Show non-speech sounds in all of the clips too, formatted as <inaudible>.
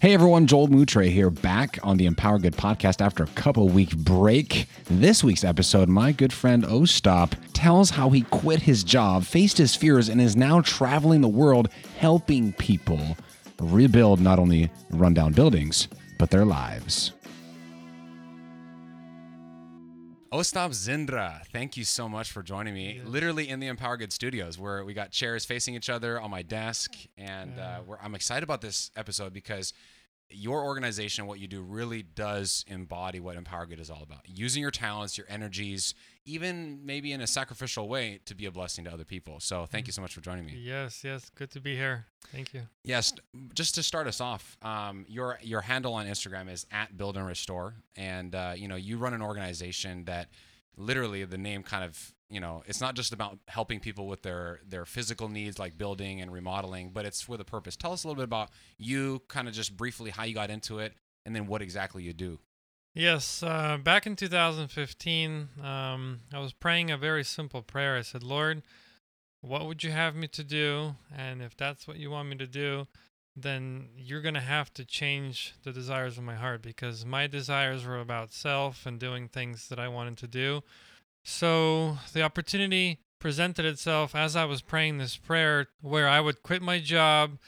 Hey everyone, Joel Moutre here, back on the Empower Good podcast after a couple week break. This week's episode, my good friend Ostap tells how he quit his job, faced his fears, and is now traveling the world helping people rebuild not only rundown buildings, but their lives. Ostap Zindra, thank you so much for joining me. Yes. Literally in the Empower Good Studios, where we got chairs facing each other on my desk, and uh, I'm excited about this episode because your organization, what you do, really does embody what Empower Good is all about. Using your talents, your energies, even maybe in a sacrificial way to be a blessing to other people. So thank you so much for joining me. Yes, yes, good to be here. Thank you. Yes, just to start us off, um, your your handle on Instagram is at Build and Restore, and uh, you know you run an organization that literally the name kind of you know it's not just about helping people with their their physical needs like building and remodeling but it's with a purpose. Tell us a little bit about you kind of just briefly how you got into it and then what exactly you do. Yes uh, back in 2015 um, i was praying a very simple prayer. I said lord what would you have me to do? And if that's what you want me to do then you're going to have to change the desires of my heart because my desires were about self and doing things that i wanted to do so the opportunity presented itself as I was praying this prayer where I would quit my job,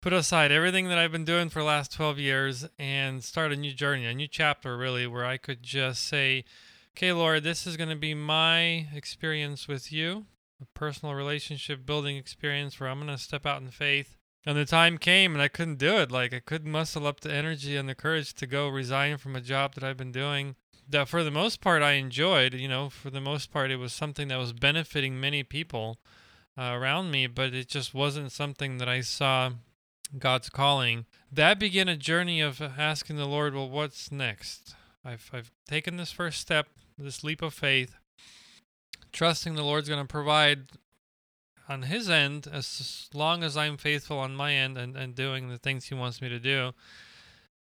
put aside everything that I've been doing for the last 12 years, and start a new journey, a new chapter, really, where I could just say, Okay, Lord, this is going to be my experience with you, a personal relationship building experience where I'm going to step out in faith. And the time came and I couldn't do it. Like, I couldn't muscle up the energy and the courage to go resign from a job that I've been doing that for the most part I enjoyed. You know, for the most part it was something that was benefiting many people uh, around me, but it just wasn't something that I saw God's calling. That began a journey of asking the Lord, well, what's next? I've I've taken this first step, this leap of faith, trusting the Lord's going to provide on His end as long as I'm faithful on my end and, and doing the things He wants me to do.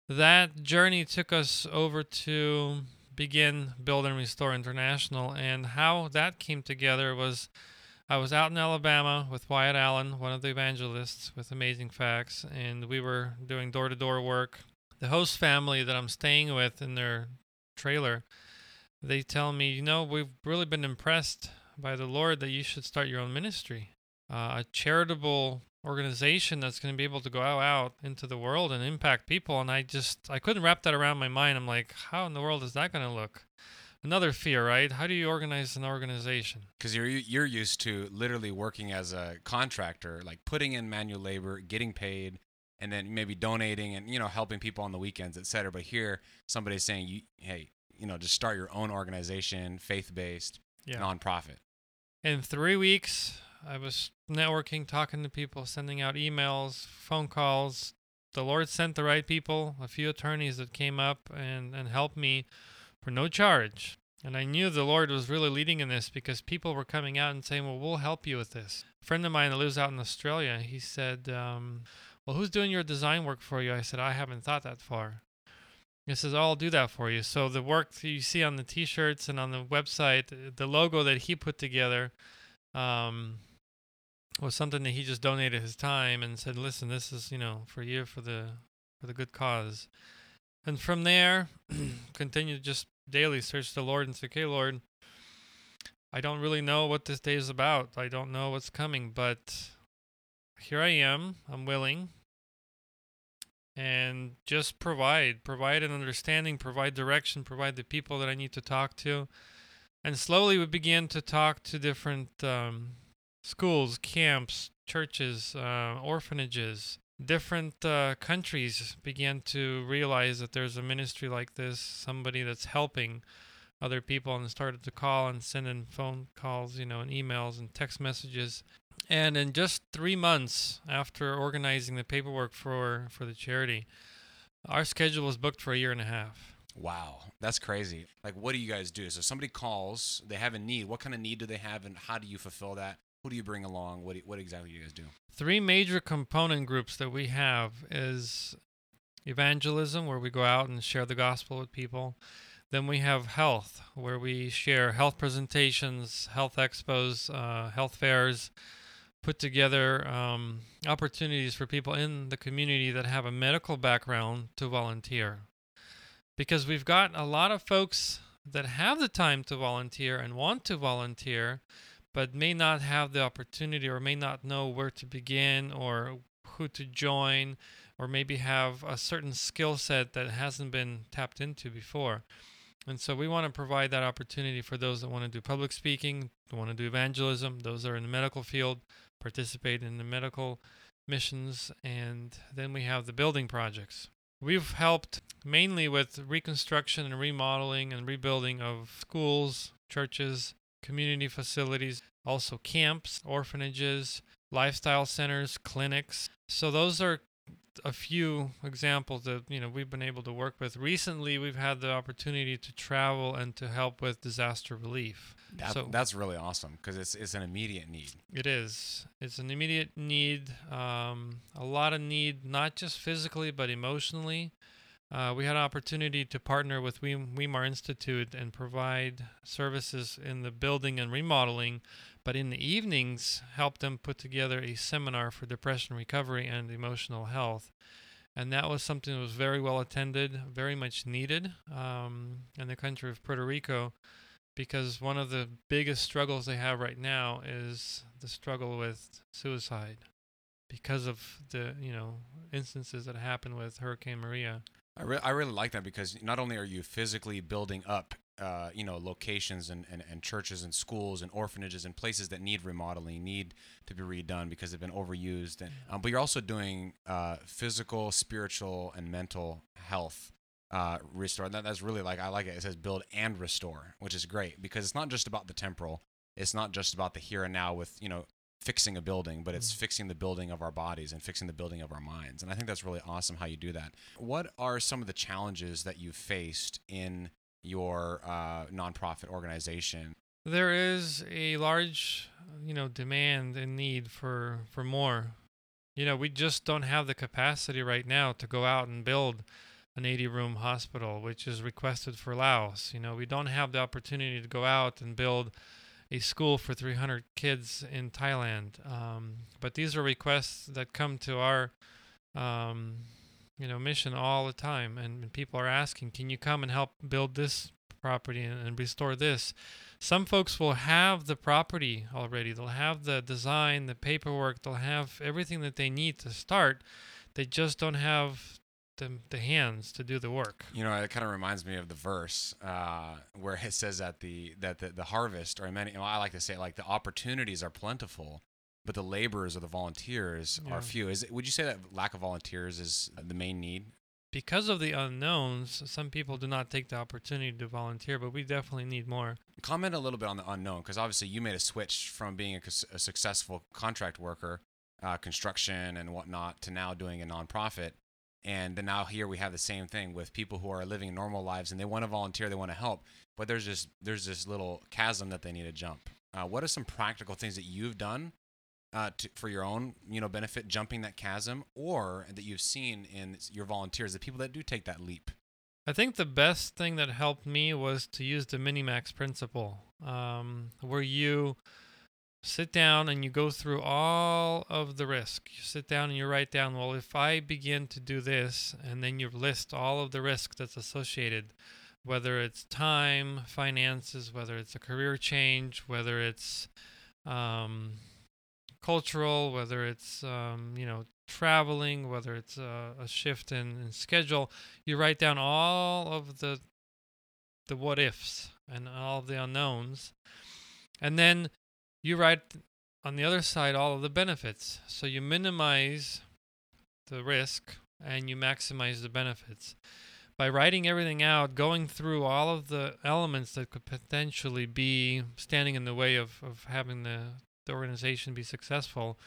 That journey took us over to begin Build and Restore International. And how that came together was I was out in Alabama with Wyatt Allen, one of the evangelists with Amazing Facts, and we were doing door to door work. The host family that I'm staying with in their trailer, they tell me, you know, we've really been impressed by the Lord that you should start your own ministry, uh, a charitable organization that's going to be able to go out into the world and impact people. And i just i couldn't wrap that around my mind. I'm like how in the world is that going to look? Another fear right? How do you organize an organization? Because you're you're used to literally working as a contractor like putting in manual labor getting paid and then maybe donating and you know helping people on the weekends etc but here somebody's saying you hey you know just start your own organization faith-based yeah. nonprofit in three weeks I was networking, talking to people, sending out emails, phone calls. The Lord sent the right people, a few attorneys that came up and, and helped me for no charge. And I knew the Lord was really leading in this because people were coming out and saying, Well, we'll help you with this. A friend of mine that lives out in Australia, he said, um, Well, who's doing your design work for you? I said, I haven't thought that far. He says, I'll do that for you. So the work that you see on the t shirts and on the website, the logo that he put together, um, was something that he just donated his time and said, "Listen, this is you know for you for the for the good cause." And from there, <clears throat> continue to just daily search the Lord and say, "Okay, Lord, I don't really know what this day is about. I don't know what's coming, but here I am. I'm willing." And just provide, provide an understanding, provide direction, provide the people that I need to talk to. And slowly we began to talk to different um, schools, camps, churches, uh, orphanages, different uh, countries began to realize that there's a ministry like this, somebody that's helping other people, and started to call and send in phone calls, you know, and emails and text messages. And in just three months after organizing the paperwork for for the charity, our schedule was booked for a year and a half. Wow, that's crazy. Like, what do you guys do? So somebody calls, they have a need. What kind of need do they have, and how do you fulfill that? who do you bring along? What do, what exactly do you guys do? Three major component groups that we have is evangelism, where we go out and share the gospel with people. Then we have health, where we share health presentations, health expos, uh, health fairs, put together um, opportunities for people in the community that have a medical background to volunteer. Because we've got a lot of folks that have the time to volunteer and want to volunteer, but may not have the opportunity or may not know where to begin or who to join or maybe have a certain skill set that hasn't been tapped into before. And so we want to provide that opportunity for those that want to do public speaking, want to do evangelism, those that are in the medical field, participate in the medical missions, and then we have the building projects. We've helped mainly with reconstruction and remodeling and rebuilding of schools, churches, community facilities, also camps, orphanages, lifestyle centers, clinics. So those are a few examples that you know we've been able to work with. Recently, we've had the opportunity to travel and to help with disaster relief. That, so that's really awesome because it's it's an immediate need. it is. It's an immediate need. Um, a lot of need, not just physically but emotionally. Uh, we had an opportunity to partner with Weimar Institute and provide services in the building and remodeling, but in the evenings, helped them put together a seminar for depression recovery and emotional health. And that was something that was very well attended, very much needed um, in the country of Puerto Rico, because one of the biggest struggles they have right now is the struggle with suicide because of the you know instances that happened with Hurricane Maria. I, re- I really like that because not only are you physically building up, uh, you know, locations and, and, and churches and schools and orphanages and places that need remodeling, need to be redone because they've been overused, and, um, but you're also doing uh, physical, spiritual, and mental health uh, restore. And that, that's really like I like it. It says build and restore, which is great because it's not just about the temporal. It's not just about the here and now with you know fixing a building, but it's Mm. fixing the building of our bodies and fixing the building of our minds. And I think that's really awesome how you do that. What are some of the challenges that you've faced in your uh, nonprofit organization? There is a large, you know, demand and need for for more. You know, we just don't have the capacity right now to go out and build an 80 room hospital, which is requested for Laos. You know, we don't have the opportunity to go out and build a school for 300 kids in Thailand. Um, but these are requests that come to our, um, you know, mission all the time, and people are asking, "Can you come and help build this property and, restore this?" Some folks will have the property already. They'll have the design, the paperwork. They'll have everything that they need to start. They just don't have the, the hands to do the work. You know, it kind of reminds me of the verse uh, where it says that the that the, the harvest, or many, I like to say, like the opportunities are plentiful, but the laborers or the volunteers Yeah. are few. Is it, would you say that lack of volunteers is the main need? Because of the unknowns, some people do not take the opportunity to volunteer, but we definitely need more. Comment a little bit on the unknown, because obviously you made a switch from being a, a successful contract worker, uh, construction and whatnot, to now doing a nonprofit. And then now here we have the same thing with people who are living normal lives and they want to volunteer, they want to help, but there's just there's this little chasm that they need to jump. Uh, what are some practical things that you've done uh, to, for your own you know benefit, jumping that chasm, or that you've seen in your volunteers, the people that do take that leap? I think the best thing that helped me was to use the Minimax principle, um, where you sit down and you go through all of the risk. You sit down and you write down, well, if I begin to do this, and then you list all of the risk that's associated, whether it's time, finances, whether it's a career change, whether it's um, cultural, whether it's um, you know traveling, whether it's a, a shift in, in schedule, you write down all of the the what ifs and all of the unknowns, and then you write on the other side all of the benefits. So you minimize the risk and you maximize the benefits. By writing everything out, going through all of the elements that could potentially be standing in the way of, of having the, the organization be successful,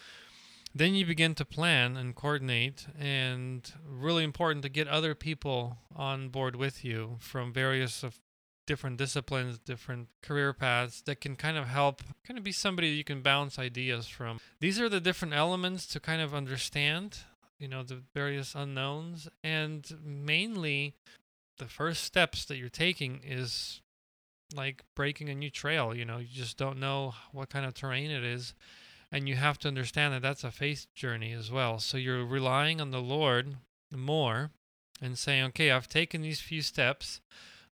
then you begin to plan and coordinate and really important to get other people on board with you from various of different disciplines different career paths that can kind of help kind of be somebody you can bounce ideas from. These are the different elements to kind of understand you know the various unknowns and mainly the first steps that you're taking is like breaking a new trail you know you just don't know what kind of terrain it is And you have to understand that that's a faith journey as well. So you're relying on the Lord more and saying, okay, I've taken these few steps.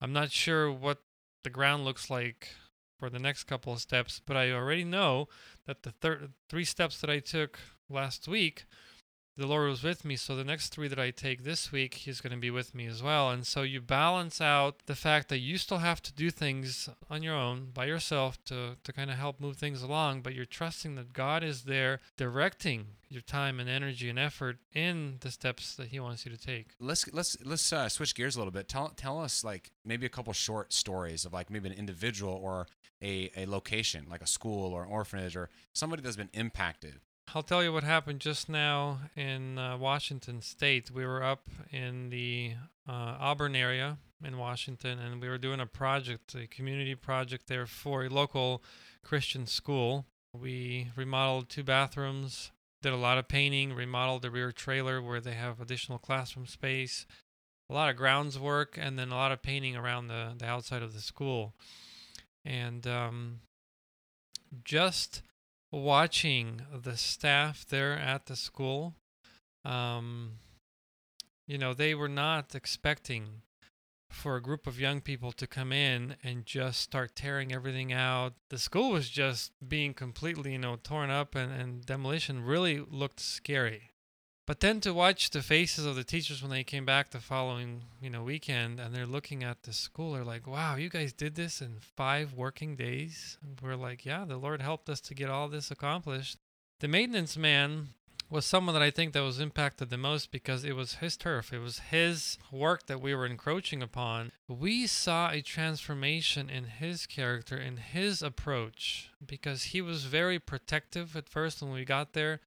I'm not sure what the ground looks like for the next couple of steps, but I already know that the thir- three steps that I took last week the Lord was with me. So the next three that I take this week, He's going to be with me as well. And so you balance out the fact that you still have to do things on your own, by yourself, to, to kind of help move things along, but you're trusting that God is there directing your time and energy and effort in the steps that He wants you to take. Let's let's let's uh, switch gears a little bit. Tell tell us like maybe a couple short stories of like maybe an individual or a, a location like a school or an orphanage or somebody that's been impacted I'll tell you what happened just now in uh, Washington State. We were up in the uh, Auburn area in Washington, and we were doing a project, a community project there for a local Christian school. We remodeled two bathrooms, did a lot of painting, remodeled the rear trailer where they have additional classroom space, a lot of grounds work, and then a lot of painting around the, the outside of the school. And um, just watching the staff there at the school, um, you know, they were not expecting for a group of young people to come in and just start tearing everything out. The school was just being completely, you know, torn up and, and demolition really looked scary. But then to watch the faces of the teachers when they came back the following, you know, weekend and they're looking at the school, they're like, "Wow, you guys did this in 5 working days." We're like, "Yeah, the Lord helped us to get all this accomplished." The maintenance man was someone that I think that was impacted the most because it was his turf. It was his work that we were encroaching upon. We saw a transformation in his character, in his approach, because he was very protective at first when we got there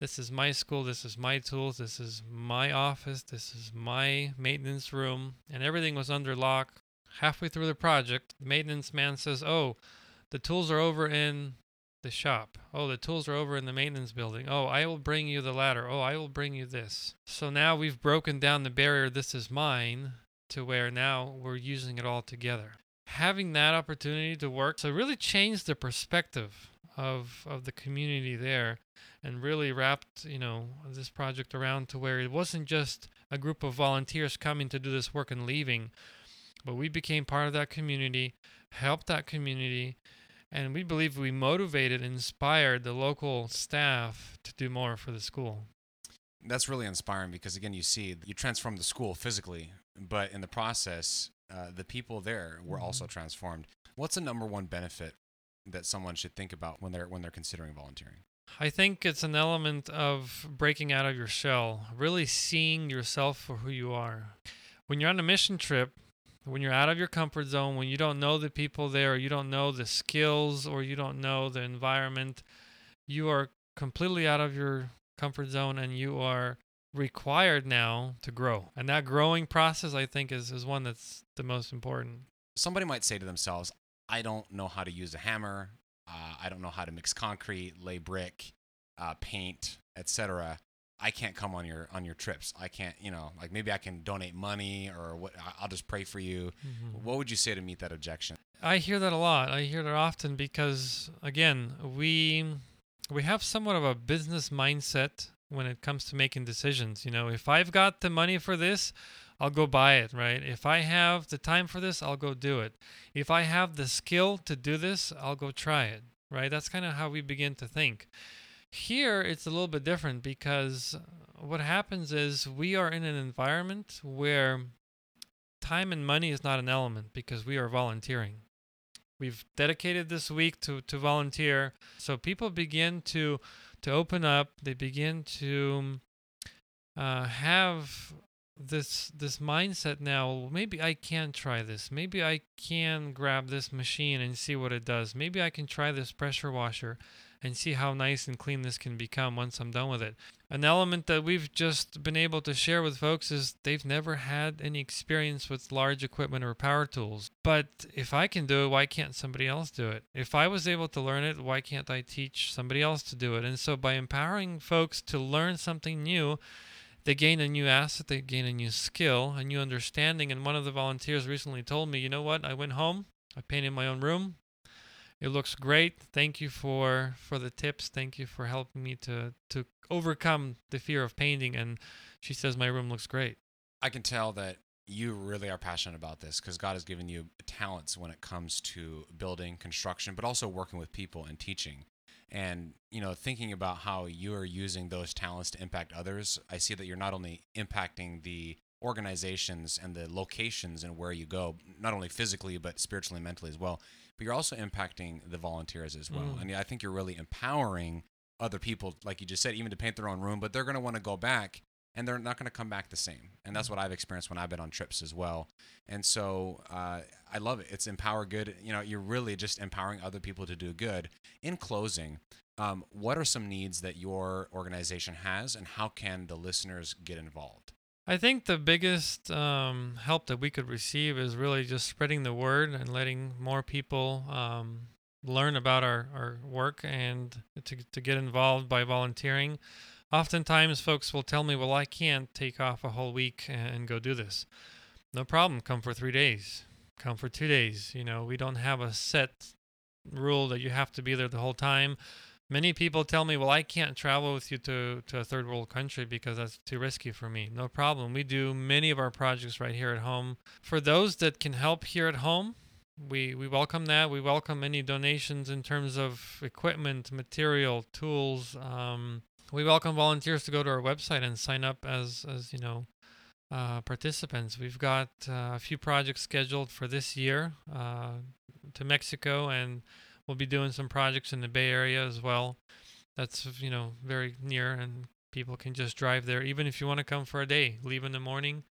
this is my school, this is my tools, this is my office, this is my maintenance room, and everything was under lock. Halfway through the project, the maintenance man says, Oh, the tools are over in the shop. Oh, the tools are over in the maintenance building. Oh, I will bring you the ladder. Oh, I will bring you this. So now we've broken down the barrier, this is mine, to where now we're using it all together. Having that opportunity to work, so really changed the perspective of of the community there and really wrapped you know this project around to where it wasn't just a group of volunteers coming to do this work and leaving but we became part of that community helped that community and we believe we motivated and inspired the local staff to do more for the school that's really inspiring because again you see you transform the school physically but in the process uh, the people there were mm-hmm. also transformed what's the number one benefit that someone should think about when they're when they're considering volunteering? I think it's an element of breaking out of your shell, really seeing yourself for who you are. When you're on a mission trip, when you're out of your comfort zone, when you don't know the people there, you don't know the skills, or you don't know the environment, you are completely out of your comfort zone and you are required now to grow. And that growing process, I think, is, is one that's the most important. Somebody might say to themselves, I don't know how to use a hammer. Uh, I don't know how to mix concrete, lay brick, uh, paint, etc. I can't come on your on your trips. I can't, you know, like maybe I can donate money or what. I'll just pray for you. Mm-hmm. What would you say to meet that objection? I hear that a lot. I hear that often because again, we we have somewhat of a business mindset when it comes to making decisions. You know, if I've got the money for this, I'll go buy it, right? If I have the time for this, I'll go do it. If I have the skill to do this, I'll go try it, right? That's kind of how we begin to think. Here, it's a little bit different because what happens is we are in an environment where time and money is not an element because we are volunteering. We've dedicated this week to, to volunteer. So people begin to to open up, they begin to uh, have this this mindset now maybe i can try this. Maybe i can grab this machine and see what it does. Maybe i can try this pressure washer and see how nice and clean this can become once i'm done with it. An element that we've just been able to share with folks is they've never had any experience with large equipment or power tools. But if i can do it why can't somebody else do it? If i was able to learn it why can't i teach somebody else to do it? And so by empowering folks to learn something new they gain a new asset, they gain a new skill, a new understanding. And one of the volunteers recently told me, you know what? I went home, I painted my own room, it looks great. Thank you for for the tips. Thank you for helping me to to overcome the fear of painting." And she says, "My room looks great." I can tell that you really are passionate about this because God has given you talents when it comes to building, construction, but also working with people and teaching. And you know, thinking about how you are using those talents to impact others, I see that you're not only impacting the organizations and the locations and where you go, not only physically but spiritually and mentally as well. But you're also impacting the volunteers as well. Mm. And I think you're really empowering other people, like you just said, even to paint their own room, but they're going to want to go back and they're not going to come back the same. And that's what I've experienced when I've been on trips as well. And so uh, I love it. It's empower good. You know, you're really just empowering other people to do good. In closing, um, what are some needs that your organization has, and how can the listeners get involved? I think the biggest um, help that we could receive is really just spreading the word and letting more people um, learn about our, our work and to, to get involved by volunteering. Oftentimes, folks will tell me, Well, I can't take off a whole week and go do this. No problem. Come for three days, come for two days. You know, we don't have a set rule that you have to be there the whole time. Many people tell me, well, I can't travel with you to, to a third world country because that's too risky for me. No problem. We do many of our projects right here at home. For those that can help here at home, we, we welcome that. We welcome any donations in terms of equipment, material, tools. Um, we welcome volunteers to go to our website and sign up as, as you know, uh, participants. We've got uh, a few projects scheduled for this year uh, to Mexico and we'll be doing some projects in the Bay Area as well. That's you know very near, and people can just drive there. Even if you want to come for a day, leave in the morning,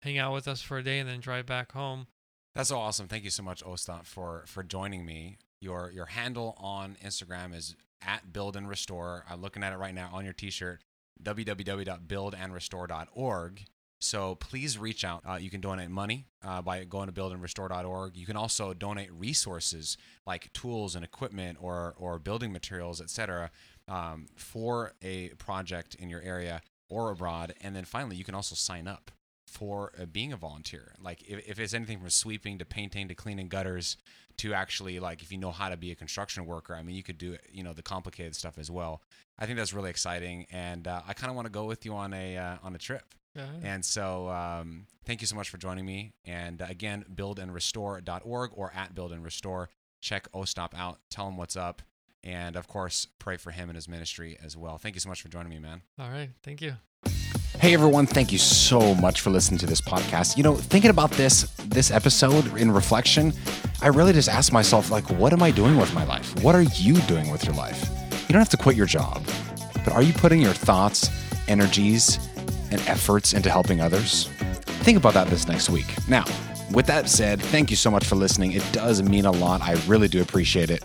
hang out with us for a day, and then drive back home. That's awesome. Thank you so much, Ostap, for for joining me. Your your handle on Instagram is at Build and Restore. I'm looking at it right now on your T-shirt. www.buildandrestore.org. So please reach out. Uh, you can donate money uh, by going to buildandrestore.org. You can also donate resources like tools and equipment or, or building materials, etc., um, for a project in your area or abroad. And then finally, you can also sign up for uh, being a volunteer. Like if, if it's anything from sweeping to painting to cleaning gutters to actually like if you know how to be a construction worker, I mean, you could do you know the complicated stuff as well. I think that's really exciting, and uh, I kind of want to go with you on a uh, on a trip. And so, um, thank you so much for joining me. And uh, again, buildandrestore.org or at build and restore. Check Ostap out. Tell him what's up. And of course, pray for him and his ministry as well. Thank you so much for joining me, man. All right. Thank you. Hey everyone, thank you so much for listening to this podcast. You know, thinking about this this episode in reflection, I really just asked myself like what am I doing with my life? What are you doing with your life? You don't have to quit your job, but are you putting your thoughts, energies, and efforts into helping others? Think about that this next week. Now, with that said, thank you so much for listening. It does mean a lot. I really do appreciate it.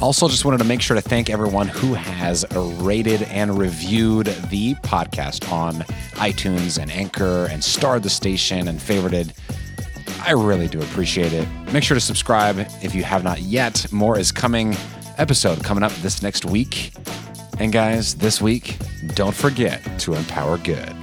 Also, just wanted to make sure to thank everyone who has rated and reviewed the podcast on iTunes and Anchor and starred the station and favorited. I really do appreciate it. Make sure to subscribe if you have not yet. More is coming. Episode coming up this next week. And guys, this week, don't forget to empower good.